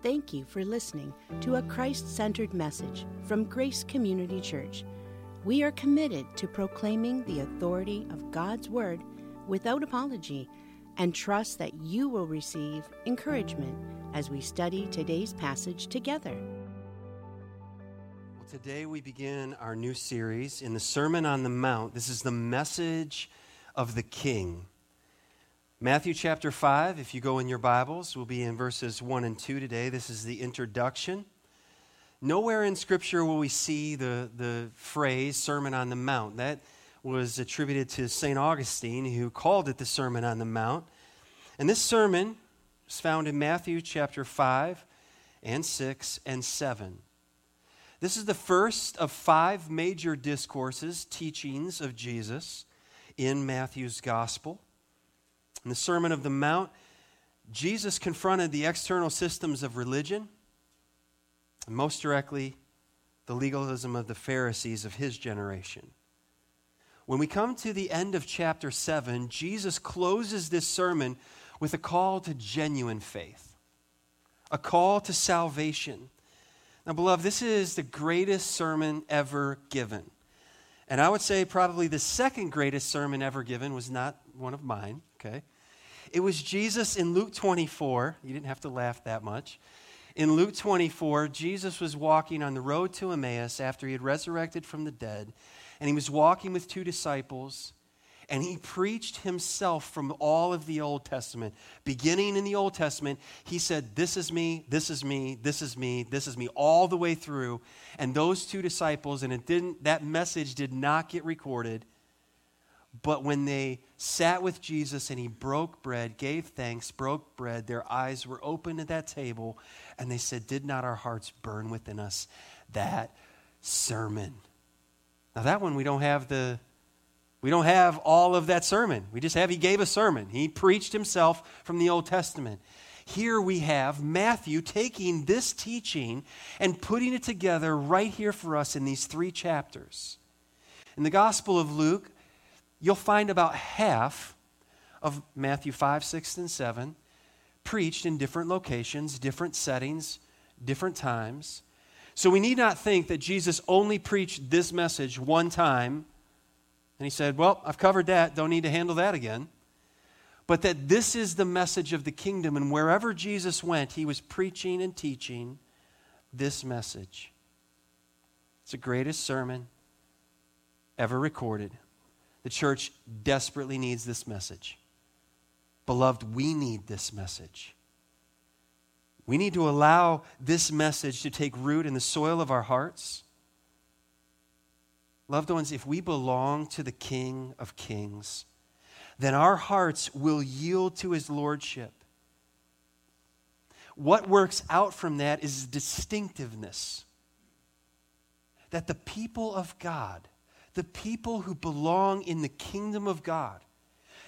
Thank you for listening to a Christ centered message from Grace Community Church. We are committed to proclaiming the authority of God's Word without apology and trust that you will receive encouragement as we study today's passage together. Well, today we begin our new series in the Sermon on the Mount. This is the message of the King. Matthew chapter 5, if you go in your Bibles, we'll be in verses 1 and 2 today. This is the introduction. Nowhere in Scripture will we see the, the phrase Sermon on the Mount. That was attributed to St. Augustine, who called it the Sermon on the Mount. And this sermon is found in Matthew chapter 5 and 6 and 7. This is the first of five major discourses, teachings of Jesus in Matthew's Gospel. In the Sermon of the Mount, Jesus confronted the external systems of religion, and most directly, the legalism of the Pharisees of his generation. When we come to the end of chapter 7, Jesus closes this sermon with a call to genuine faith, a call to salvation. Now, beloved, this is the greatest sermon ever given. And I would say probably the second greatest sermon ever given was not one of mine, okay? It was Jesus in Luke 24. You didn't have to laugh that much. In Luke 24, Jesus was walking on the road to Emmaus after he had resurrected from the dead, and he was walking with two disciples, and he preached himself from all of the Old Testament. Beginning in the Old Testament, he said, This is me, this is me, this is me, this is me, all the way through. And those two disciples, and it didn't, that message did not get recorded but when they sat with Jesus and he broke bread, gave thanks, broke bread, their eyes were open at that table, and they said, Did not our hearts burn within us that sermon? Now, that one we don't have the. We don't have all of that sermon. We just have he gave a sermon. He preached himself from the Old Testament. Here we have Matthew taking this teaching and putting it together right here for us in these three chapters. In the Gospel of Luke, you'll find about half of Matthew 5, 6, and 7 preached in different locations, different settings, different times. So we need not think that Jesus only preached this message one time and he said, Well, I've covered that, don't need to handle that again. But that this is the message of the kingdom, and wherever Jesus went, he was preaching and teaching this message. It's the greatest sermon ever recorded. The church desperately needs this message. Beloved, we need this message. We need to allow this message to take root in the soil of our hearts. Loved ones, if we belong to the King of Kings, then our hearts will yield to his lordship. What works out from that is distinctiveness. That the people of God the people who belong in the kingdom of God.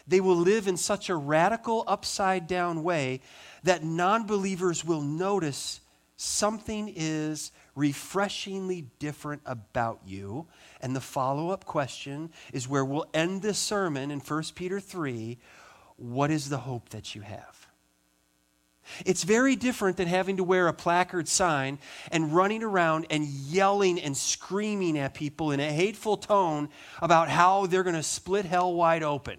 They will live in such a radical, upside down way that non believers will notice something is refreshingly different about you. And the follow up question is where we'll end this sermon in 1 Peter 3 what is the hope that you have? It's very different than having to wear a placard sign and running around and yelling and screaming at people in a hateful tone about how they're going to split hell wide open.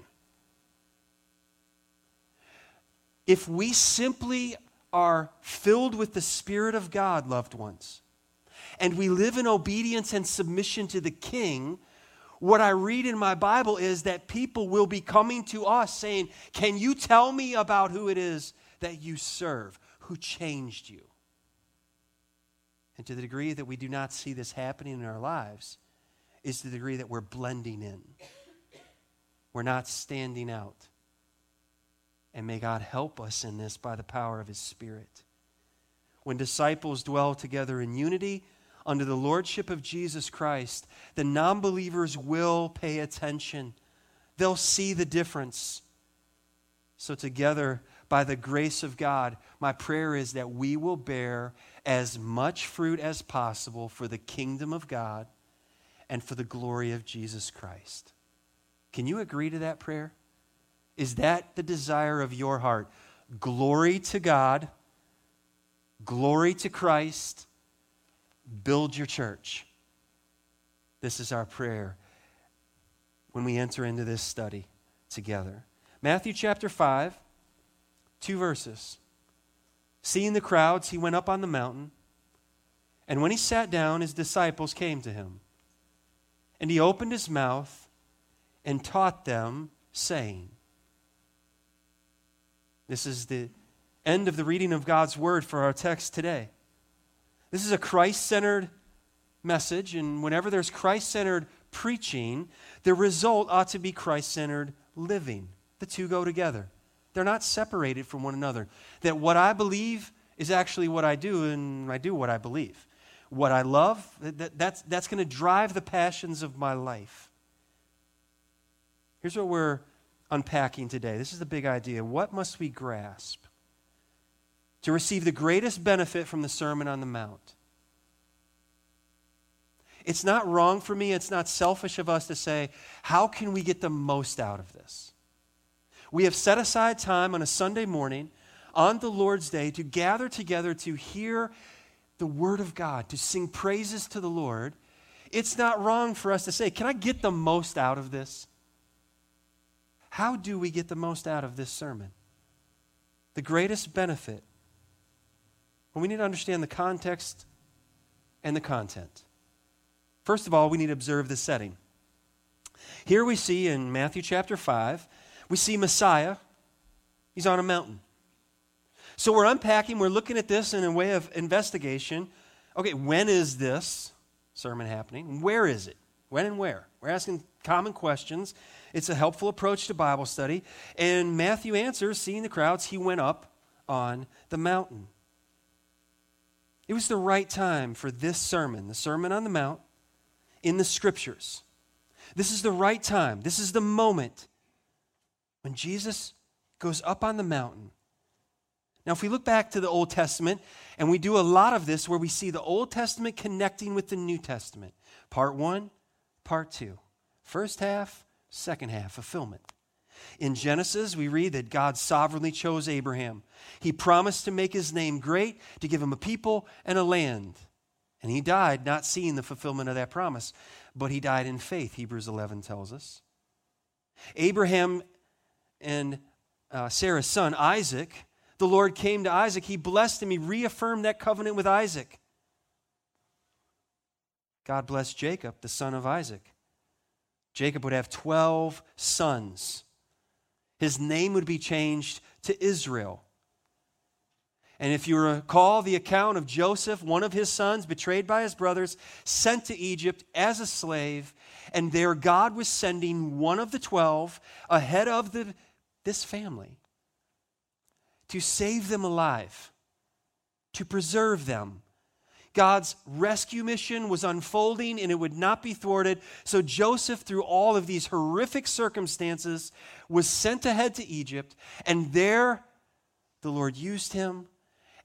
If we simply are filled with the Spirit of God, loved ones, and we live in obedience and submission to the King, what I read in my Bible is that people will be coming to us saying, Can you tell me about who it is that you serve, who changed you. And to the degree that we do not see this happening in our lives, is the degree that we're blending in. We're not standing out. And may God help us in this by the power of His Spirit. When disciples dwell together in unity under the lordship of Jesus Christ, the non believers will pay attention. They'll see the difference. So, together, by the grace of God, my prayer is that we will bear as much fruit as possible for the kingdom of God and for the glory of Jesus Christ. Can you agree to that prayer? Is that the desire of your heart? Glory to God, Glory to Christ. Build your church. This is our prayer when we enter into this study together. Matthew chapter 5, two verses. Seeing the crowds, he went up on the mountain. And when he sat down, his disciples came to him. And he opened his mouth and taught them, saying, This is the end of the reading of God's word for our text today. This is a Christ centered message, and whenever there's Christ centered preaching, the result ought to be Christ centered living. The two go together. They're not separated from one another. That what I believe is actually what I do, and I do what I believe. What I love, that, that's, that's going to drive the passions of my life. Here's what we're unpacking today. This is the big idea. What must we grasp to receive the greatest benefit from the Sermon on the Mount? It's not wrong for me, it's not selfish of us to say, how can we get the most out of this? We have set aside time on a Sunday morning on the Lord's Day to gather together to hear the Word of God, to sing praises to the Lord. It's not wrong for us to say, Can I get the most out of this? How do we get the most out of this sermon? The greatest benefit. Well, we need to understand the context and the content. First of all, we need to observe the setting. Here we see in Matthew chapter 5, we see Messiah. He's on a mountain. So we're unpacking, we're looking at this in a way of investigation. Okay, when is this sermon happening? Where is it? When and where? We're asking common questions. It's a helpful approach to Bible study. And Matthew answers, seeing the crowds, he went up on the mountain. It was the right time for this sermon, the Sermon on the Mount, in the scriptures. This is the right time. This is the moment when Jesus goes up on the mountain. Now, if we look back to the Old Testament, and we do a lot of this where we see the Old Testament connecting with the New Testament part one, part two, first half, second half, fulfillment. In Genesis, we read that God sovereignly chose Abraham. He promised to make his name great, to give him a people and a land. And he died not seeing the fulfillment of that promise, but he died in faith, Hebrews 11 tells us. Abraham and uh, Sarah's son, Isaac, the Lord came to Isaac. He blessed him, he reaffirmed that covenant with Isaac. God blessed Jacob, the son of Isaac. Jacob would have 12 sons. His name would be changed to Israel. And if you recall the account of Joseph, one of his sons, betrayed by his brothers, sent to Egypt as a slave, and there God was sending one of the twelve ahead of the, this family to save them alive, to preserve them. God's rescue mission was unfolding and it would not be thwarted. So Joseph, through all of these horrific circumstances, was sent ahead to Egypt, and there the Lord used him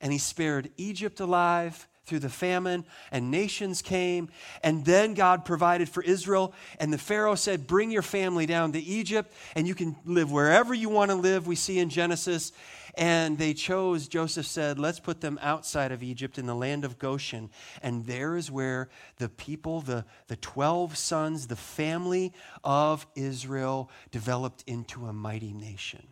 and he spared Egypt alive through the famine, and nations came. And then God provided for Israel, and the Pharaoh said, Bring your family down to Egypt, and you can live wherever you want to live, we see in Genesis. And they chose, Joseph said, Let's put them outside of Egypt in the land of Goshen. And there is where the people, the, the 12 sons, the family of Israel developed into a mighty nation.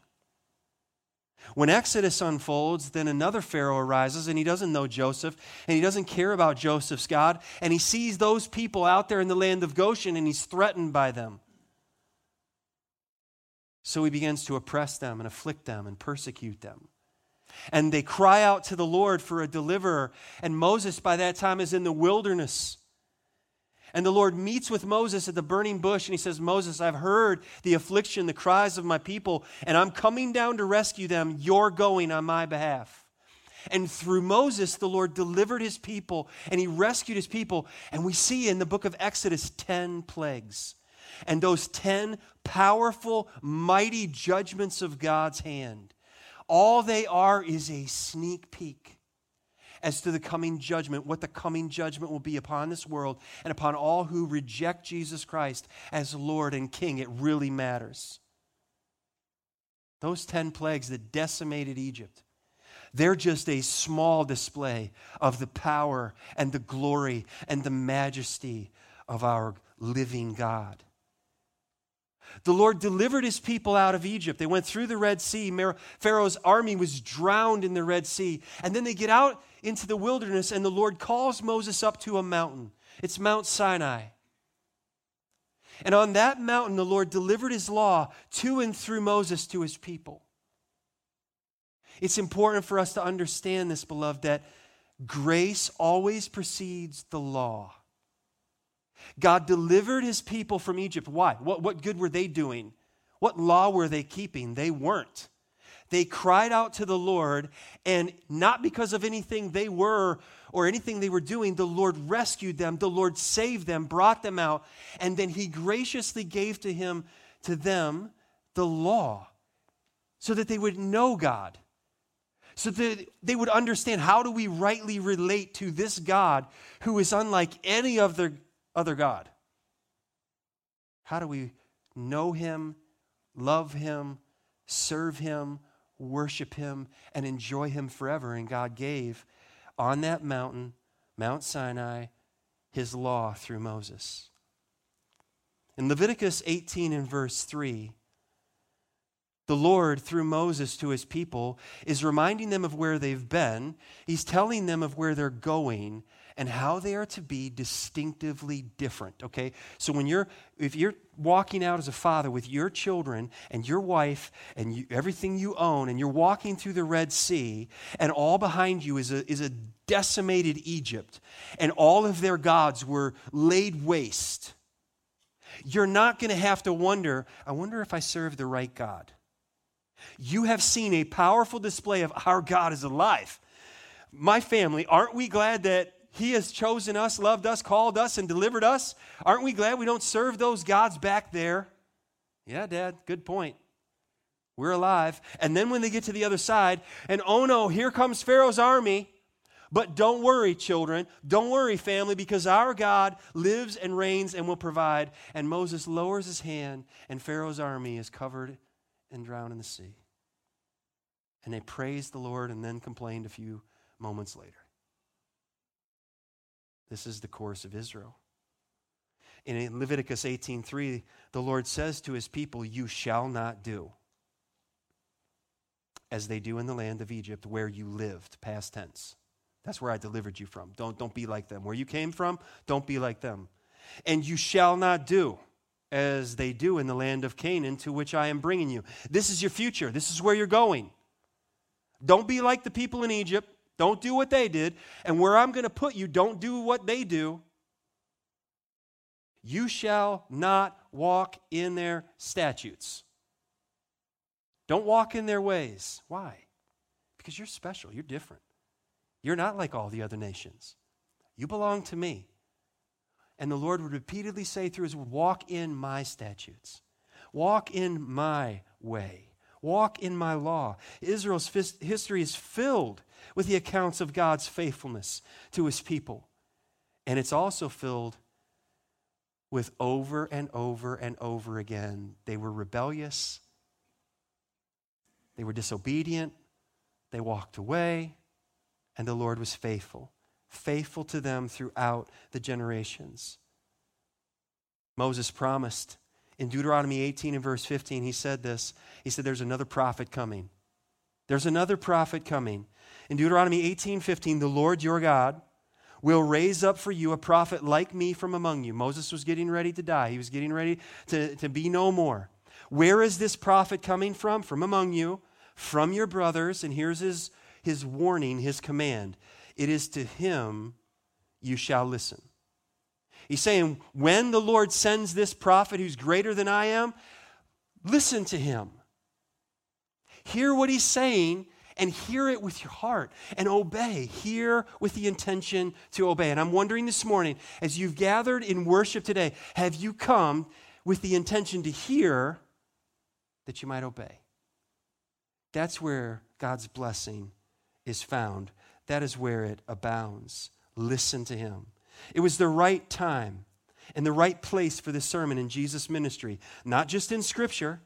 When Exodus unfolds, then another Pharaoh arises and he doesn't know Joseph and he doesn't care about Joseph's God and he sees those people out there in the land of Goshen and he's threatened by them. So he begins to oppress them and afflict them and persecute them. And they cry out to the Lord for a deliverer. And Moses, by that time, is in the wilderness. And the Lord meets with Moses at the burning bush and he says, Moses, I've heard the affliction, the cries of my people, and I'm coming down to rescue them. You're going on my behalf. And through Moses, the Lord delivered his people and he rescued his people. And we see in the book of Exodus 10 plagues. And those 10 powerful, mighty judgments of God's hand, all they are is a sneak peek as to the coming judgment, what the coming judgment will be upon this world and upon all who reject Jesus Christ as Lord and King. It really matters. Those 10 plagues that decimated Egypt, They're just a small display of the power and the glory and the majesty of our living God. The Lord delivered his people out of Egypt. They went through the Red Sea. Pharaoh's army was drowned in the Red Sea. And then they get out into the wilderness, and the Lord calls Moses up to a mountain. It's Mount Sinai. And on that mountain, the Lord delivered his law to and through Moses to his people. It's important for us to understand this, beloved, that grace always precedes the law. God delivered his people from Egypt. Why? What, what good were they doing? What law were they keeping? They weren't. They cried out to the Lord, and not because of anything they were or anything they were doing, the Lord rescued them, the Lord saved them, brought them out, and then he graciously gave to him to them the law so that they would know God. So that they would understand how do we rightly relate to this God who is unlike any other, other God? How do we know him, love him, serve him, worship him, and enjoy him forever. And God gave on that mountain, Mount Sinai, his law through Moses. In Leviticus 18 and verse 3, the Lord, through Moses to his people, is reminding them of where they've been. He's telling them of where they're going and how they are to be distinctively different okay? So when you're if you're walking out as a father with your children and your wife and you, everything you own and you're walking through the red sea and all behind you is a, is a decimated egypt and all of their gods were laid waste you're not going to have to wonder i wonder if i serve the right god. You have seen a powerful display of our god is alive. My family aren't we glad that he has chosen us, loved us, called us, and delivered us. Aren't we glad we don't serve those gods back there? Yeah, Dad, good point. We're alive. And then when they get to the other side, and oh no, here comes Pharaoh's army. But don't worry, children. Don't worry, family, because our God lives and reigns and will provide. And Moses lowers his hand, and Pharaoh's army is covered and drowned in the sea. And they praised the Lord and then complained a few moments later. This is the course of Israel. In Leviticus 18:3, the Lord says to his people, "You shall not do as they do in the land of Egypt where you lived, past tense. That's where I delivered you from. Don't, don't be like them. Where you came from, don't be like them. And you shall not do as they do in the land of Canaan to which I am bringing you. This is your future. This is where you're going. Don't be like the people in Egypt. Don't do what they did. And where I'm going to put you, don't do what they do. You shall not walk in their statutes. Don't walk in their ways. Why? Because you're special. You're different. You're not like all the other nations. You belong to me. And the Lord would repeatedly say through his word, Walk in my statutes, walk in my way, walk in my law. Israel's history is filled with the accounts of God's faithfulness to his people. And it's also filled with over and over and over again. They were rebellious, they were disobedient, they walked away, and the Lord was faithful, faithful to them throughout the generations. Moses promised in Deuteronomy 18 and verse 15, he said this. He said, There's another prophet coming. There's another prophet coming. In Deuteronomy 18 15, the Lord your God will raise up for you a prophet like me from among you. Moses was getting ready to die, he was getting ready to, to be no more. Where is this prophet coming from? From among you, from your brothers. And here's his, his warning, his command it is to him you shall listen. He's saying, when the Lord sends this prophet who's greater than I am, listen to him. Hear what he's saying and hear it with your heart and obey. Hear with the intention to obey. And I'm wondering this morning, as you've gathered in worship today, have you come with the intention to hear that you might obey? That's where God's blessing is found. That is where it abounds. Listen to Him. It was the right time and the right place for this sermon in Jesus' ministry, not just in Scripture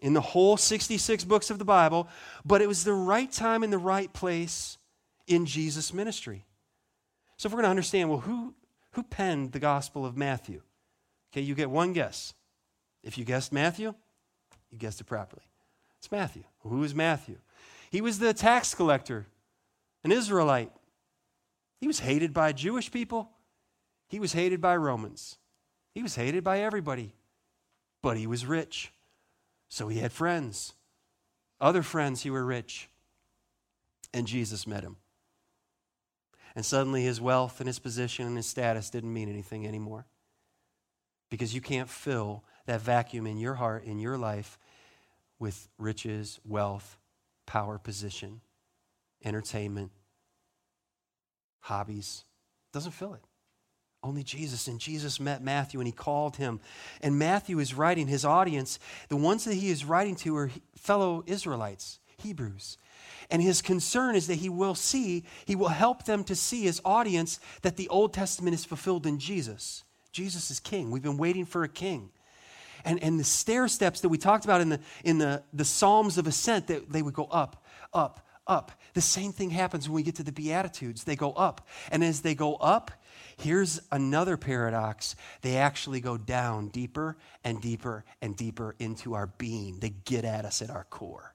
in the whole 66 books of the Bible, but it was the right time and the right place in Jesus' ministry. So if we're going to understand, well, who, who penned the Gospel of Matthew? Okay, you get one guess. If you guessed Matthew, you guessed it properly. It's Matthew. Who is Matthew? He was the tax collector, an Israelite. He was hated by Jewish people. He was hated by Romans. He was hated by everybody. But he was rich. So he had friends. Other friends who were rich. And Jesus met him. And suddenly his wealth and his position and his status didn't mean anything anymore. Because you can't fill that vacuum in your heart, in your life, with riches, wealth, power, position, entertainment, hobbies. Doesn't fill it. Only Jesus. And Jesus met Matthew and he called him. And Matthew is writing his audience. The ones that he is writing to are fellow Israelites, Hebrews. And his concern is that he will see, he will help them to see his audience that the Old Testament is fulfilled in Jesus. Jesus is king. We've been waiting for a king. And, and the stair steps that we talked about in the, in the, the Psalms of Ascent, that they would go up, up, up. The same thing happens when we get to the Beatitudes. They go up. And as they go up, here's another paradox. They actually go down deeper and deeper and deeper into our being. They get at us at our core.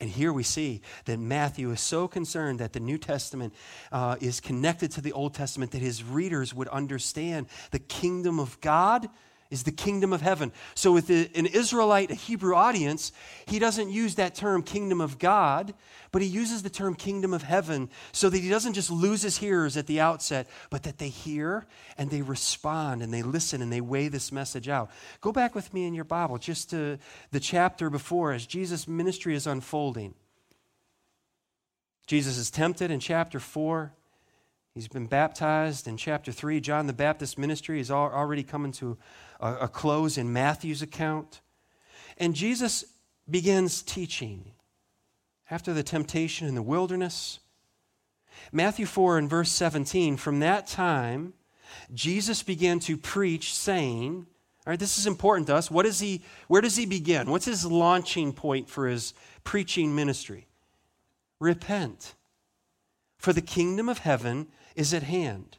And here we see that Matthew is so concerned that the New Testament uh, is connected to the Old Testament that his readers would understand the kingdom of God is the kingdom of heaven. So, with an Israelite, a Hebrew audience, he doesn't use that term kingdom of God, but he uses the term kingdom of heaven so that he doesn't just lose his hearers at the outset, but that they hear and they respond and they listen and they weigh this message out. Go back with me in your Bible just to the chapter before as Jesus' ministry is unfolding. Jesus is tempted in chapter 4. He's been baptized in chapter 3. John the Baptist ministry is already coming to a, a close in Matthew's account. And Jesus begins teaching after the temptation in the wilderness. Matthew 4 and verse 17, from that time, Jesus began to preach, saying, all right, this is important to us. What is he, where does he begin? What's his launching point for his preaching ministry? Repent, for the kingdom of heaven is at hand.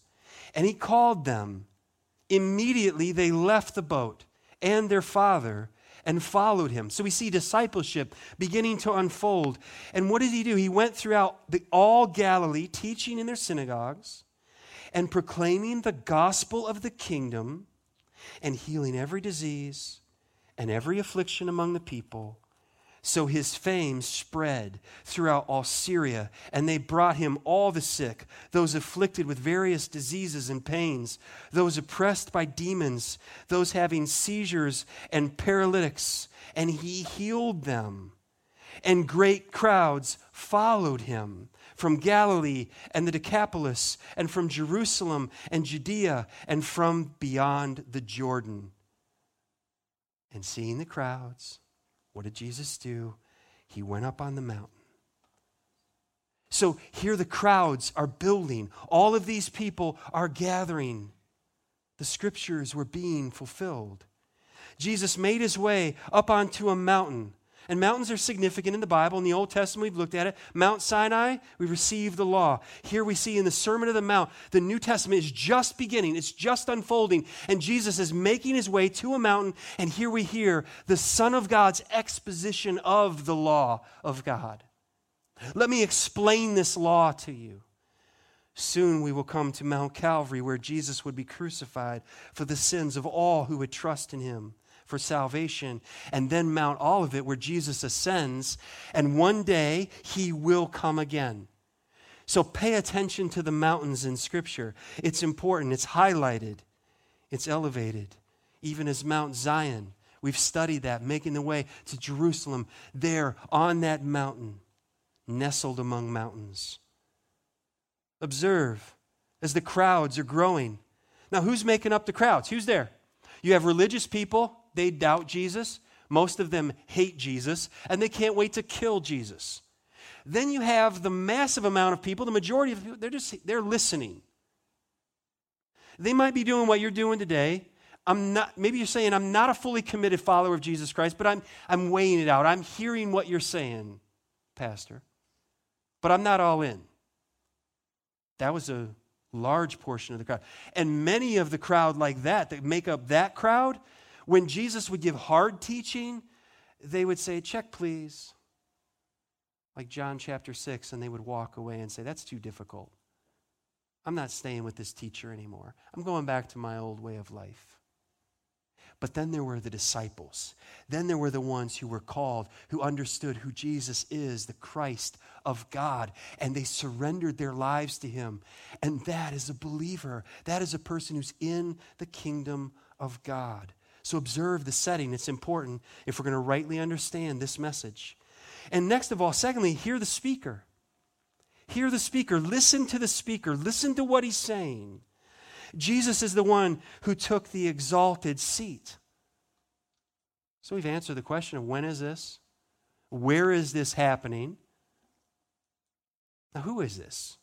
And he called them. Immediately they left the boat and their father and followed him. So we see discipleship beginning to unfold. And what did he do? He went throughout the, all Galilee, teaching in their synagogues and proclaiming the gospel of the kingdom and healing every disease and every affliction among the people. So his fame spread throughout all Syria, and they brought him all the sick, those afflicted with various diseases and pains, those oppressed by demons, those having seizures and paralytics, and he healed them. And great crowds followed him from Galilee and the Decapolis, and from Jerusalem and Judea, and from beyond the Jordan. And seeing the crowds, what did Jesus do? He went up on the mountain. So here the crowds are building. All of these people are gathering. The scriptures were being fulfilled. Jesus made his way up onto a mountain and mountains are significant in the Bible. In the Old Testament, we've looked at it. Mount Sinai, we received the law. Here we see in the Sermon of the Mount, the New Testament is just beginning, it's just unfolding, and Jesus is making his way to a mountain. And here we hear the Son of God's exposition of the law of God. Let me explain this law to you. Soon we will come to Mount Calvary, where Jesus would be crucified for the sins of all who would trust in him for salvation, and then Mount Olivet, where Jesus ascends, and one day he will come again. So pay attention to the mountains in Scripture. It's important, it's highlighted, it's elevated, even as Mount Zion, We've studied that, making the way to Jerusalem, there on that mountain, nestled among mountains. Observe as the crowds are growing. Now, who's making up the crowds? Who's there? You have religious people, they doubt Jesus. Most of them hate Jesus, and they can't wait to kill Jesus. Then you have the massive amount of people, the majority of people, they're just they're listening. They might be doing what you're doing today. I'm not, maybe you're saying, I'm not a fully committed follower of Jesus Christ, but I'm, I'm weighing it out. I'm hearing what you're saying, Pastor, but I'm not all in. That was a large portion of the crowd. And many of the crowd like that, that make up that crowd, when Jesus would give hard teaching, they would say, Check, please. Like John chapter 6, and they would walk away and say, That's too difficult. I'm not staying with this teacher anymore. I'm going back to my old way of life. But then there were the disciples. Then there were the ones who were called, who understood who Jesus is, the Christ of God, and they surrendered their lives to him. And that is a believer. That is a person who's in the kingdom of God. So observe the setting. It's important if we're going to rightly understand this message. And next of all, secondly, hear the speaker. Hear the speaker. Listen to the speaker. Listen to what he's saying. Jesus is the one who took the exalted seat. So we've answered the question of when is this? Where is this happening? Now, who is this?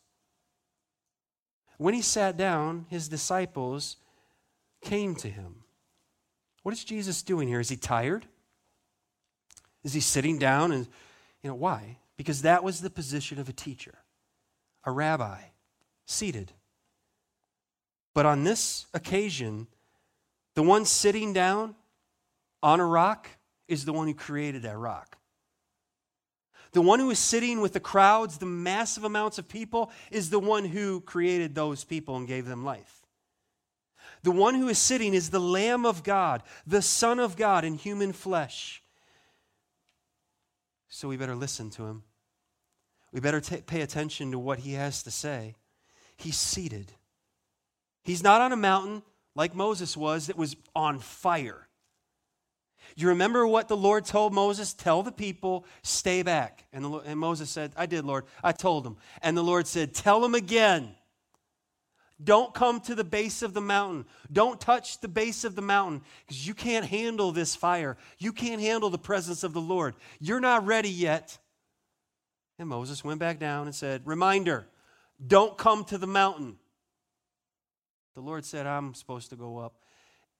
When he sat down, his disciples came to him. What is Jesus doing here? Is he tired? Is he sitting down and you know why? Because that was the position of a teacher, a rabbi, seated. But on this occasion, the one sitting down on a rock is the one who created that rock. The one who is sitting with the crowds, the massive amounts of people, is the one who created those people and gave them life. The one who is sitting is the Lamb of God, the Son of God in human flesh. So we better listen to him. We better t- pay attention to what he has to say. He's seated. He's not on a mountain like Moses was that was on fire. You remember what the Lord told Moses? Tell the people, stay back. And, the, and Moses said, I did, Lord. I told them. And the Lord said, Tell them again. Don't come to the base of the mountain. Don't touch the base of the mountain because you can't handle this fire. You can't handle the presence of the Lord. You're not ready yet. And Moses went back down and said, Reminder, don't come to the mountain. The Lord said, I'm supposed to go up,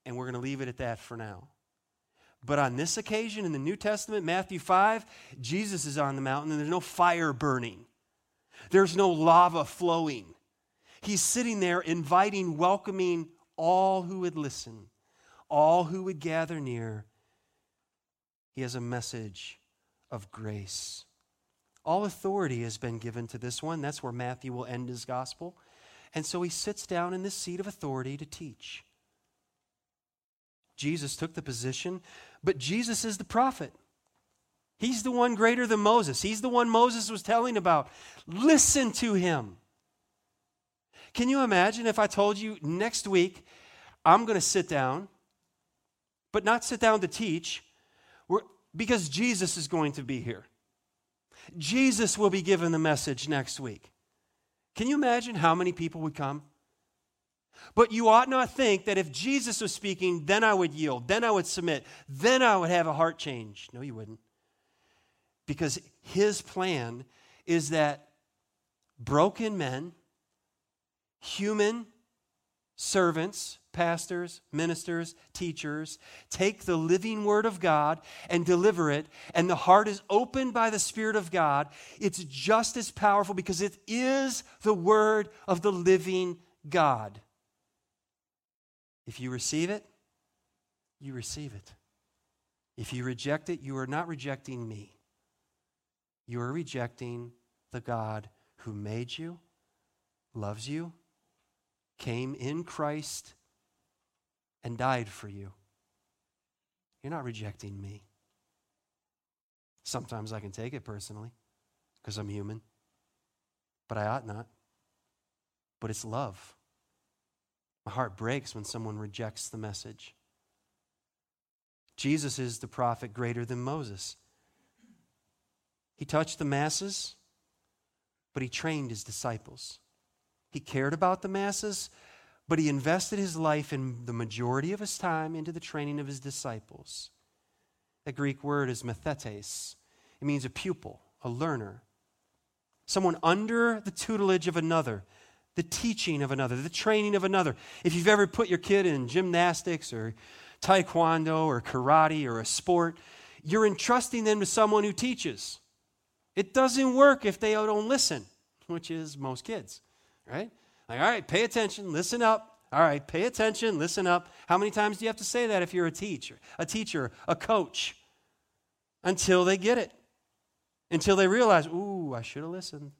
and we're going to leave it at that for now. But on this occasion in the New Testament, Matthew 5, Jesus is on the mountain, and there's no fire burning, there's no lava flowing. He's sitting there inviting, welcoming all who would listen, all who would gather near. He has a message of grace. All authority has been given to this one. That's where Matthew will end his gospel. And so he sits down in this seat of authority to teach. Jesus took the position, but Jesus is the prophet. He's the one greater than Moses. He's the one Moses was telling about. Listen to him. Can you imagine if I told you next week I'm going to sit down, but not sit down to teach, because Jesus is going to be here? Jesus will be given the message next week. Can you imagine how many people would come? But you ought not think that if Jesus was speaking, then I would yield, then I would submit, then I would have a heart change. No, you wouldn't. Because his plan is that broken men human servants, pastors, ministers, teachers, take the living word of God and deliver it, and the heart is opened by the Spirit of God, it's just as powerful because it is the word of the living God. If you receive it, you receive it. If you reject it, you are not rejecting me. You are rejecting the God who made you, loves you, came in Christ and died for you. You're not rejecting me. Sometimes I can take it personally because I'm human, but I ought not. But it's love. My heart breaks when someone rejects the message. Jesus is the prophet greater than Moses. He touched the masses, but he trained his disciples. He cared about the masses, but he invested his life in the majority of his time into the training of his disciples. That Greek word is mathetes. It means a pupil, a learner, someone under the tutelage of another, the teaching of another, the training of another. If you've ever put your kid in gymnastics or taekwondo or karate or a sport, you're entrusting them to someone who teaches. It doesn't work if they don't listen, which is most kids, right? Like, all right, pay attention, listen up. All right, pay attention, listen up. How many times do you have to say that if you're a teacher, a teacher, a coach? Until they get it. Until they realize, ooh, I should have listened.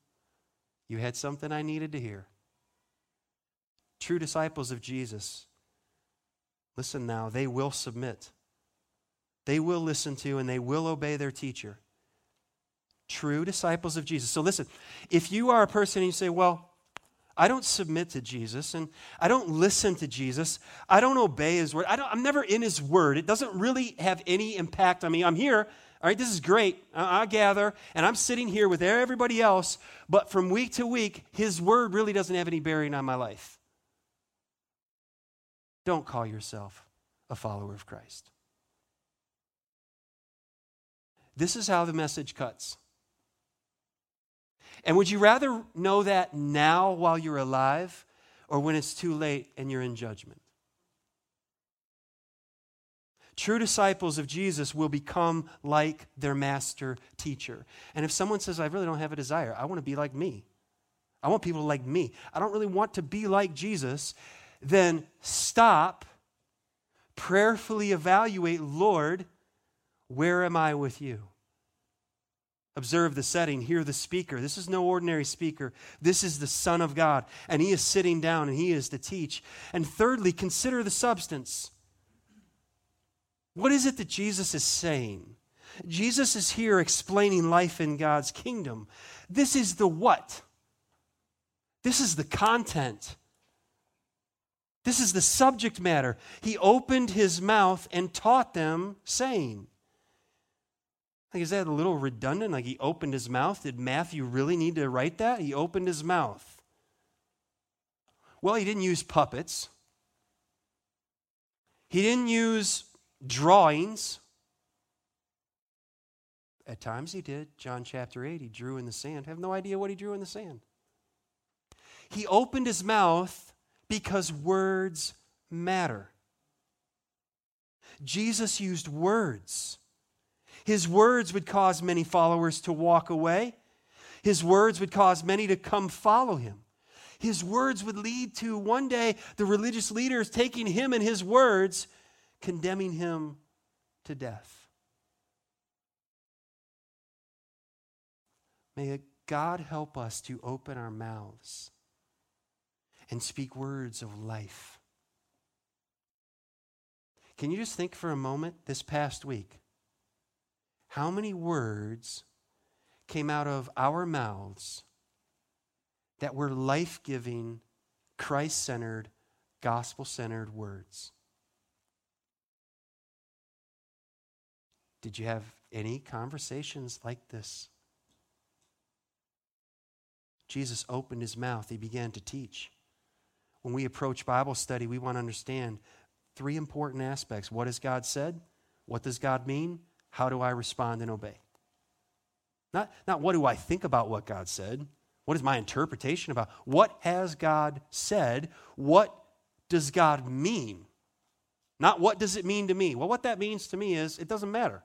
You had something I needed to hear. True disciples of Jesus, listen now, they will submit. They will listen to and they will obey their teacher. True disciples of Jesus. So listen, if you are a person and you say, well, I don't submit to Jesus and I don't listen to Jesus. I don't obey his word. I don't, I'm never in his word. It doesn't really have any impact on me. I'm here. All right, this is great. I, I gather and I'm sitting here with everybody else, but from week to week, his word really doesn't have any bearing on my life. Don't call yourself a follower of Christ. This is how the message cuts. And would you rather know that now while you're alive or when it's too late and you're in judgment? True disciples of Jesus will become like their master teacher. And if someone says, I really don't have a desire, I want to be like me, I want people to like me, I don't really want to be like Jesus, then stop, prayerfully evaluate, Lord, where am I with you? Observe the setting, hear the speaker. This is no ordinary speaker. This is the Son of God, and he is sitting down and he is to teach. And thirdly, consider the substance. What is it that Jesus is saying? Jesus is here explaining life in God's kingdom. This is the what? This is the content. This is the subject matter. He opened his mouth and taught them, saying, like, is that a little redundant? Like he opened his mouth? Did Matthew really need to write that? He opened his mouth. Well, he didn't use puppets. He didn't use drawings. At times he did. John chapter 8, he drew in the sand. I have no idea what he drew in the sand. He opened his mouth because words matter. Jesus used words. His words would cause many followers to walk away. His words would cause many to come follow him. His words would lead to one day the religious leaders taking him and his words, condemning him to death. May God help us to open our mouths and speak words of life. Can you just think for a moment this past week? How many words came out of our mouths that were life giving, Christ centered, gospel centered words? Did you have any conversations like this? Jesus opened his mouth, he began to teach. When we approach Bible study, we want to understand three important aspects. What has God said? What does God mean? How do I respond and obey? Not, not what do I think about what God said? What is my interpretation about? What has God said? What does God mean? Not what does it mean to me? Well, what that means to me is it doesn't matter.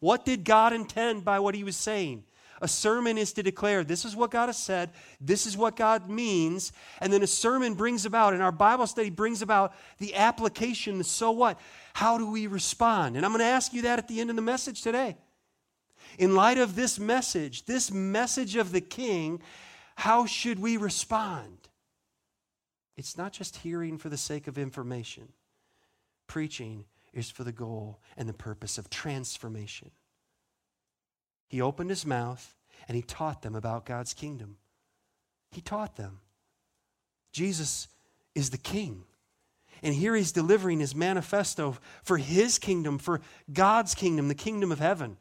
What did God intend by what he was saying? A sermon is to declare this is what God has said, this is what God means, and then a sermon brings about, and our Bible study brings about the application, the so what? How do we respond? And I'm going to ask you that at the end of the message today. In light of this message, this message of the King, how should we respond? It's not just hearing for the sake of information. Preaching is for the goal and the purpose of transformation. He opened his mouth and he taught them about God's kingdom. He taught them. Jesus is the king. And here he's delivering his manifesto for his kingdom, for God's kingdom, the kingdom of heaven.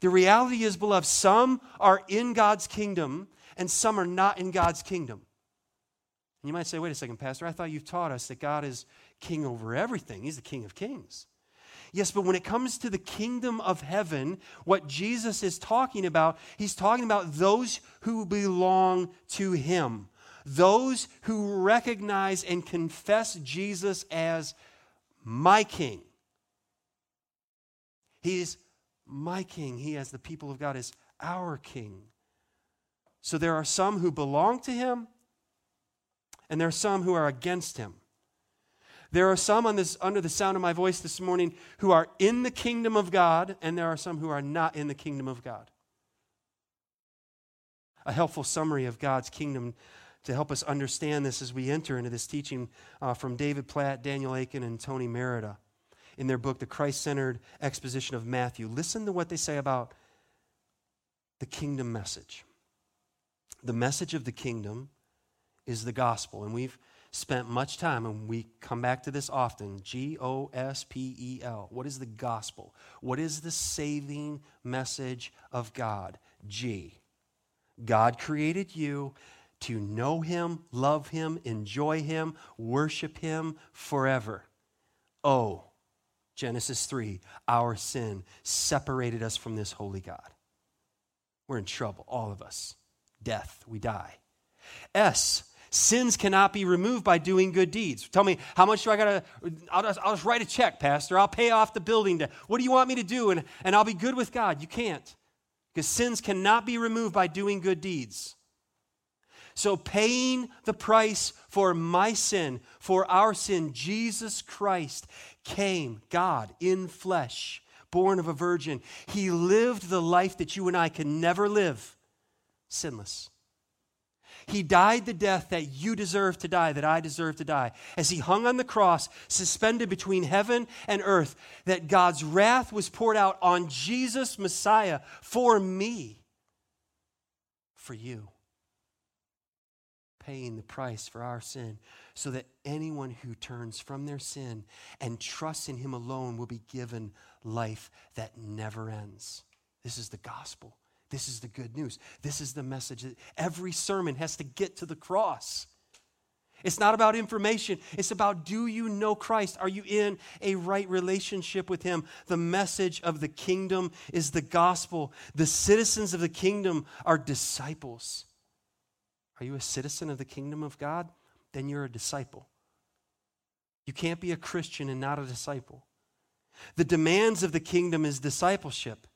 The reality is, beloved, some are in God's kingdom and some are not in God's kingdom. And you might say, wait a second, Pastor, I thought you've taught us that God is king over everything. He's the king of kings. Yes, but when it comes to the kingdom of heaven, what Jesus is talking about, he's talking about those who belong to him, those who recognize and confess Jesus as my king. He is my king. He, as the people of God, is our king. So there are some who belong to him, and there are some who are against him. There are some on this, under the sound of my voice this morning who are in the kingdom of God, and there are some who are not in the kingdom of God. A helpful summary of God's kingdom to help us understand this as we enter into this teaching uh, from David Platt, Daniel Akin, and Tony Merida in their book, The Christ Centered Exposition of Matthew. Listen to what they say about the kingdom message. The message of the kingdom is the gospel, and we've spent much time, and we come back to this often G O S P E L. What is the gospel? What is the saving message of God? G. God created you to know Him, love Him, enjoy Him, worship Him forever. O. Genesis 3, our sin separated us from this holy God. We're in trouble, all of us. Death, we die. S, Sins cannot be removed by doing good deeds. Tell me, how much do I got to? I'll just, I'll just write a check, Pastor. I'll pay off the building debt. What do you want me to do? And, and I'll be good with God. You can't. Because sins cannot be removed by doing good deeds. So, paying the price for my sin, for our sin, Jesus Christ came, God in flesh, born of a virgin. He lived the life that you and I can never live, sinless. He died the death that you deserve to die, that I deserve to die. As he hung on the cross, suspended between heaven and earth, that God's wrath was poured out on Jesus, Messiah, for me, for you, paying the price for our sin, so that anyone who turns from their sin and trusts in him alone will be given life that never ends. This is the gospel. This is the good news. This is the message that every sermon has to get to the cross. It's not about information. It's about do you know Christ? Are you in a right relationship with Him? The message of the kingdom is the gospel. The citizens of the kingdom are disciples. Are you a citizen of the kingdom of God? Then you're a disciple. You can't be a Christian and not a disciple. The demands of the kingdom is discipleship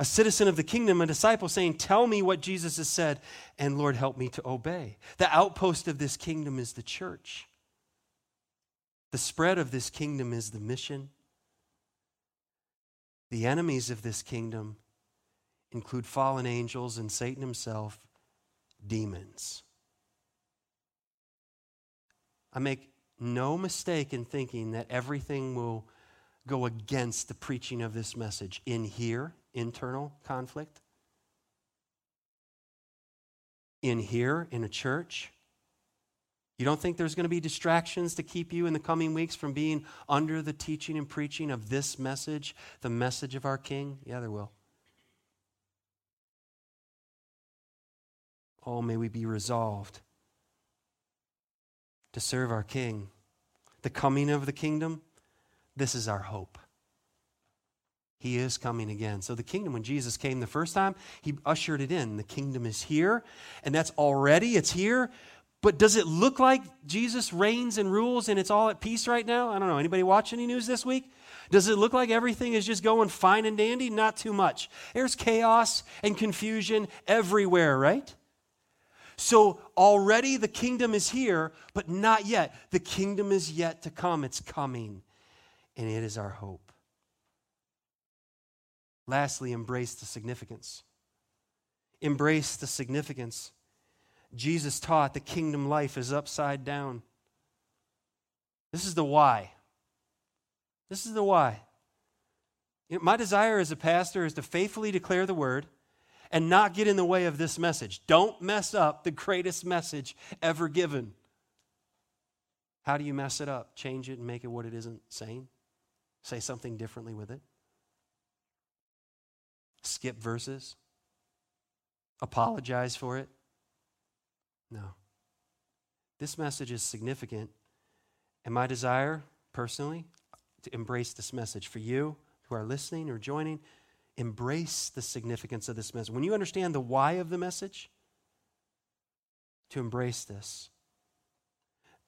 a citizen of the kingdom, a disciple saying, Tell me what Jesus has said, and Lord, help me to obey. The outpost of this kingdom is the church. The spread of this kingdom is the mission. The enemies of this kingdom include fallen angels and Satan himself, demons. I make no mistake in thinking that everything will go against the preaching of this message in here internal conflict. In here, in a church, you don't think there's going to be distractions to keep you in the coming weeks from being under the teaching and preaching of this message, the message of our King? Yeah, there will. Oh, may we be resolved to serve our King. The coming of the kingdom, this is our hope. He is coming again. So, the kingdom, when Jesus came the first time, he ushered it in. The kingdom is here, and that's already, it's here. But does it look like Jesus reigns and rules and it's all at peace right now? I don't know. Anybody watch any news this week? Does it look like everything is just going fine and dandy? Not too much. There's chaos and confusion everywhere, right? So already the kingdom is here, but not yet. The kingdom is yet to come. It's coming, and it is our hope. Lastly, embrace the significance. Embrace the significance. Jesus taught the kingdom life is upside down. This is the why. This is the why. My desire as a pastor is to faithfully declare the word and not get in the way of this message. Don't mess up the greatest message ever given. How do you mess it up? Change it and make it what it isn't saying? Say something differently with it? Skip verses? Apologize for it? No. This message is significant. And my desire, personally, to embrace this message for you who are listening or joining, embrace the significance of this message. When you understand the why of the message, to embrace this.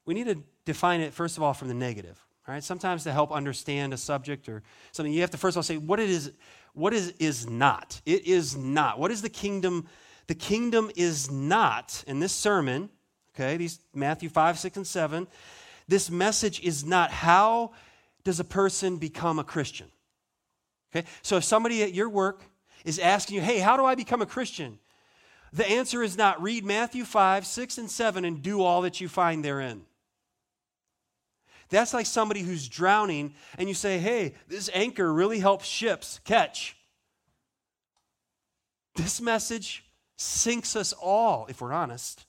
We need to define it, first of all, from the negative. All right, sometimes to help understand a subject or something, you have to first of all say what it is. What is is not? It is not. What is the kingdom? The kingdom is not. In this sermon, okay, these Matthew five, six, and seven. This message is not how does a person become a Christian. Okay, so if somebody at your work is asking you, "Hey, how do I become a Christian?" The answer is not read Matthew 5, 6, and 7 and do all that you find therein. That's like somebody who's drowning and you say, hey, this anchor really helps ships catch. This message sinks us all, if we're honest.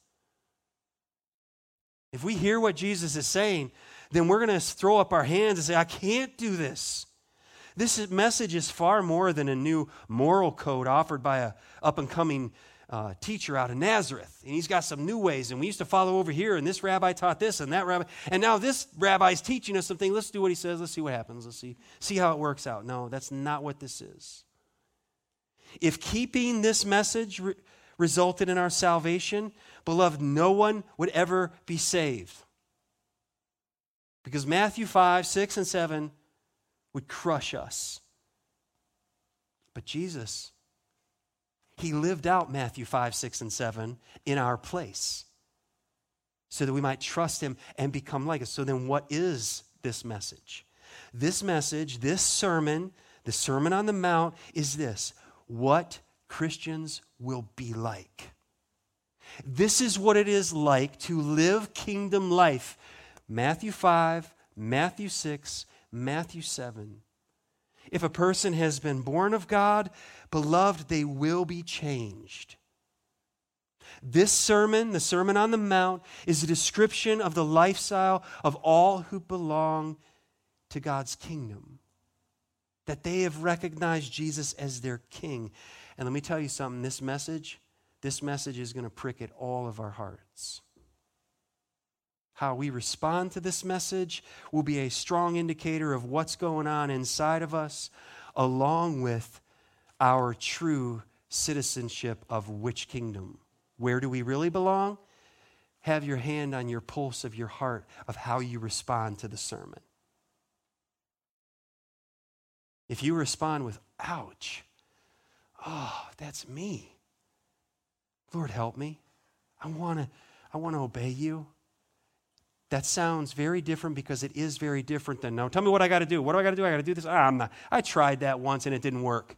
If we hear what Jesus is saying, then we're going to throw up our hands and say, I can't do this. This message is far more than a new moral code offered by a up and coming uh, teacher out of Nazareth, and he's got some new ways. And we used to follow over here, and this rabbi taught this, and that rabbi, and now this rabbi's teaching us something. Let's do what he says. Let's see what happens. Let's see see how it works out. No, that's not what this is. If keeping this message re- resulted in our salvation, beloved, no one would ever be saved. Because Matthew 5, 6, and 7 would crush us. But Jesus he lived out Matthew 5, 6, and 7 in our place so that we might trust him and become like us. So then, what is this message? This message, this sermon, the Sermon on the Mount, is this what Christians will be like. This is what it is like to live kingdom life. Matthew 5, Matthew 6, Matthew 7. If a person has been born of God, beloved, they will be changed. This sermon, the Sermon on the Mount, is a description of the lifestyle of all who belong to God's kingdom. That they have recognized Jesus as their king. And let me tell you something this message, this message is going to prick at all of our hearts. How we respond to this message will be a strong indicator of what's going on inside of us, along with our true citizenship of which kingdom. Where do we really belong? Have your hand on your pulse of your heart of how you respond to the sermon. If you respond with, ouch, oh, that's me. Lord, help me. I want to I want to obey you. That sounds very different because it is very different than no. Tell me what I got to do. What do I got to do? I got to do this. Ah, I'm not. I tried that once and it didn't work.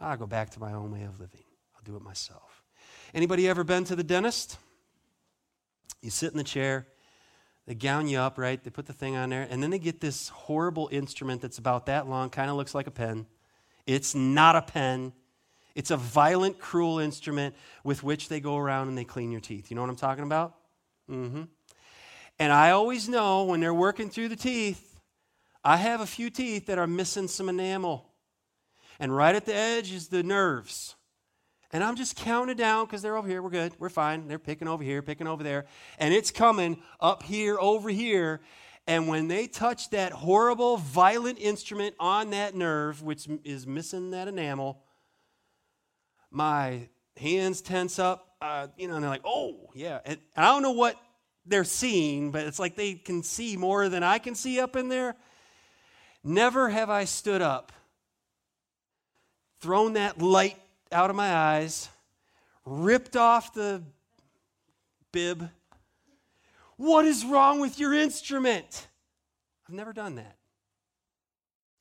I'll go back to my own way of living. I'll do it myself. Anybody ever been to the dentist? You sit in the chair, they gown you up, right? They put the thing on there, and then they get this horrible instrument that's about that long, kind of looks like a pen. It's not a pen. It's a violent, cruel instrument with which they go around and they clean your teeth. You know what I'm talking about? Mm-hmm. And I always know when they're working through the teeth, I have a few teeth that are missing some enamel. And right at the edge is the nerves. And I'm just counting down because they're over here. We're good. We're fine. They're picking over here, picking over there. And it's coming up here, over here. And when they touch that horrible, violent instrument on that nerve, which is missing that enamel, my hands tense up. Uh, you know, and they're like, oh, yeah. And I don't know what they're seeing, but it's like they can see more than I can see up in there. Never have I stood up, thrown that light out of my eyes, ripped off the bib. What is wrong with your instrument? I've never done that.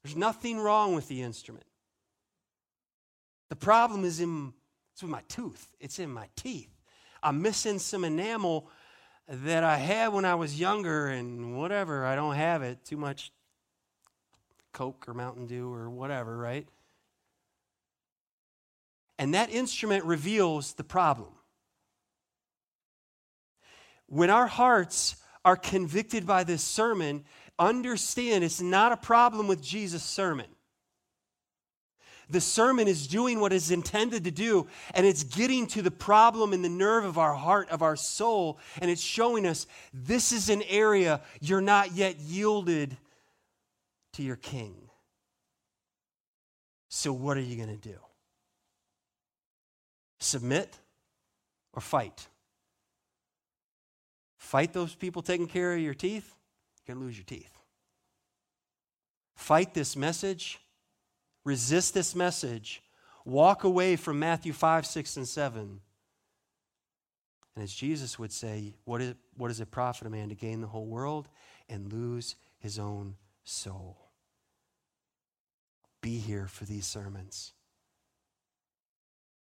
There's nothing wrong with the instrument. The problem is in it's with my tooth. It's in my teeth. I'm missing some enamel that I had when I was younger and whatever, I don't have it. Too much Coke or Mountain Dew or whatever, right? And that instrument reveals the problem. When our hearts are convicted by this sermon, understand it's not a problem with Jesus' sermon. The sermon is doing what it's intended to do, and it's getting to the problem in the nerve of our heart, of our soul, and it's showing us this is an area you're not yet yielded to your king. So, what are you going to do? Submit or fight? Fight those people taking care of your teeth, you're going to lose your teeth. Fight this message, resist this message, walk away from Matthew 5, 6, and 7. And as Jesus would say, what, is, what does it profit a man to gain the whole world and lose his own soul? Be here for these sermons.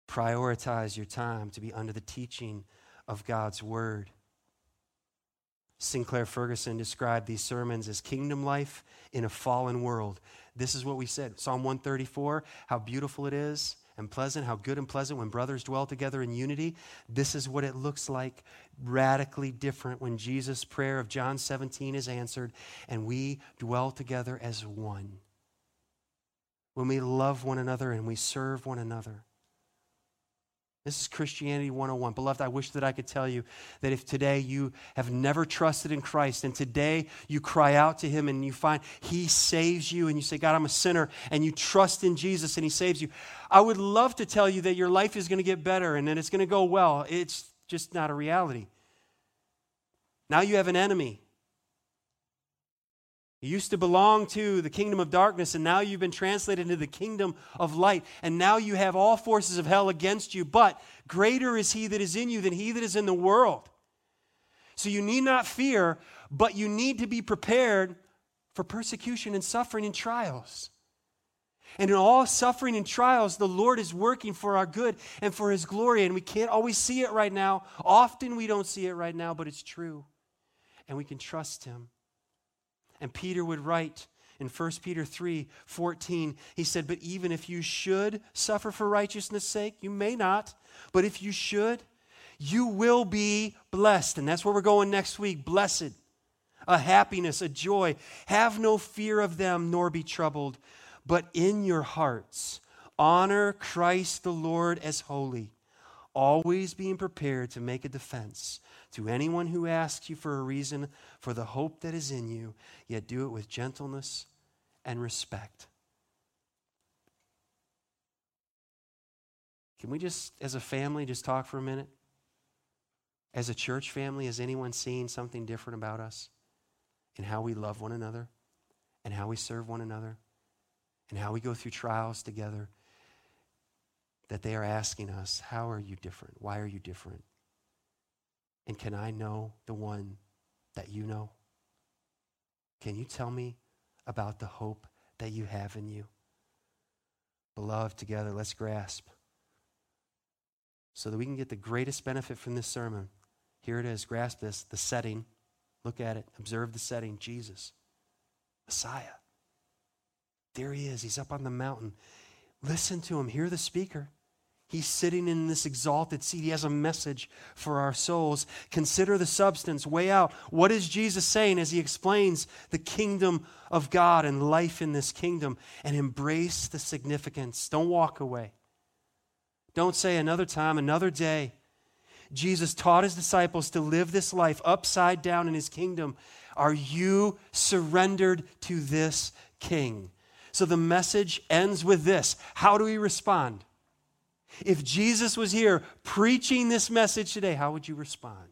Prioritize your time to be under the teaching of God's word. Sinclair Ferguson described these sermons as kingdom life in a fallen world. This is what we said Psalm 134 how beautiful it is and pleasant, how good and pleasant when brothers dwell together in unity. This is what it looks like, radically different when Jesus' prayer of John 17 is answered and we dwell together as one. When we love one another and we serve one another. This is Christianity 101. Beloved, I wish that I could tell you that if today you have never trusted in Christ and today you cry out to Him and you find He saves you and you say, God, I'm a sinner, and you trust in Jesus and He saves you, I would love to tell you that your life is going to get better and that it's going to go well. It's just not a reality. Now you have an enemy you used to belong to the kingdom of darkness, and now you've been translated into the kingdom of light. And now you have all forces of hell against you. But greater is he that is in you than he that is in the world. So you need not fear, but you need to be prepared for persecution and suffering and trials. And in all suffering and trials, the Lord is working for our good and for his glory. And we can't always see it right now. Often we don't see it right now, but it's true. And we can trust him. And Peter would write in 1 Peter 3 14, he said, But even if you should suffer for righteousness' sake, you may not, but if you should, you will be blessed. And that's where we're going next week blessed, a happiness, a joy. Have no fear of them, nor be troubled, but in your hearts honor Christ the Lord as holy, always being prepared to make a defense to anyone who asks you for a reason for the hope that is in you, yet do it with gentleness and respect. Can we just, as a family, just talk for a minute? As a church family, has anyone seen something different about us in how we love one another and how we serve one another and how we go through trials together? That they are asking us, How are you different? Why are you different? And can I know the one that you know? Can you tell me about the hope that you have in you? Beloved, together, let's grasp so that we can get the greatest benefit from this sermon. Here it is. Grasp this the setting. Look at it. Observe the setting. Jesus, Messiah. There he is. He's up on the mountain. Listen to him. Hear the speaker. He's sitting in this exalted seat. He has a message for our souls. Consider the substance, weigh out what is Jesus saying as he explains the kingdom of God and life in this kingdom and embrace the significance. Don't walk away. Don't say another time, another day. Jesus taught his disciples to live this life upside down in his kingdom. Are you surrendered to this king? So the message ends with this How do we respond? If Jesus was here preaching this message today, how would you respond?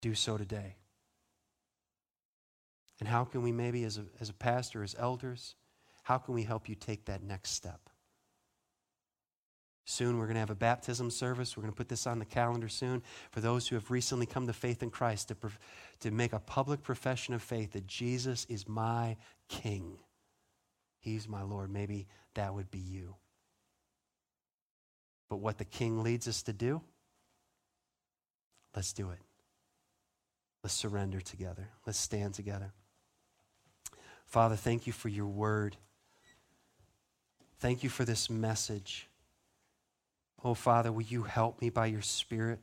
Do so today. And how can we, maybe as a, as a pastor, as elders, how can we help you take that next step? Soon we're going to have a baptism service. We're going to put this on the calendar soon for those who have recently come to faith in Christ to, to make a public profession of faith that Jesus is my King. He's my Lord. Maybe that would be you. But what the King leads us to do, let's do it. Let's surrender together. Let's stand together. Father, thank you for your word. Thank you for this message. Oh, Father, will you help me by your Spirit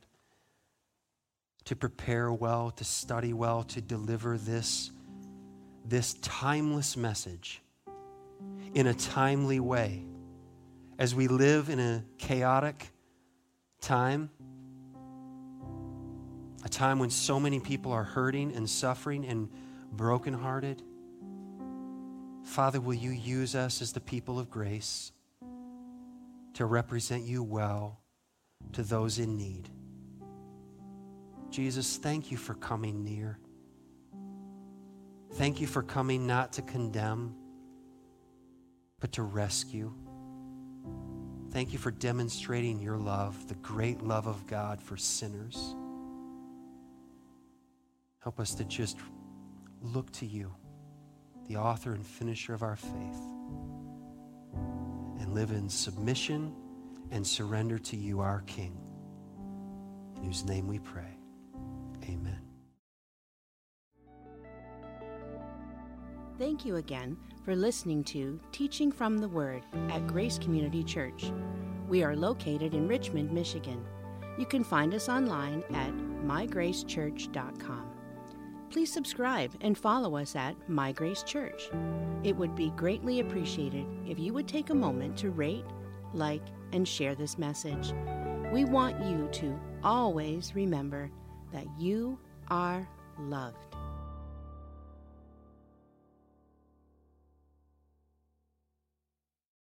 to prepare well, to study well, to deliver this, this timeless message in a timely way. As we live in a chaotic time, a time when so many people are hurting and suffering and brokenhearted. Father, will you use us as the people of grace to represent you well to those in need? Jesus, thank you for coming near. Thank you for coming not to condemn, but to rescue. Thank you for demonstrating your love, the great love of God for sinners. Help us to just look to you, the author and finisher of our faith, and live in submission and surrender to you, our King, in whose name we pray. Amen. Thank you again for listening to Teaching from the Word at Grace Community Church. We are located in Richmond, Michigan. You can find us online at mygracechurch.com. Please subscribe and follow us at My Grace Church. It would be greatly appreciated if you would take a moment to rate, like, and share this message. We want you to always remember that you are loved.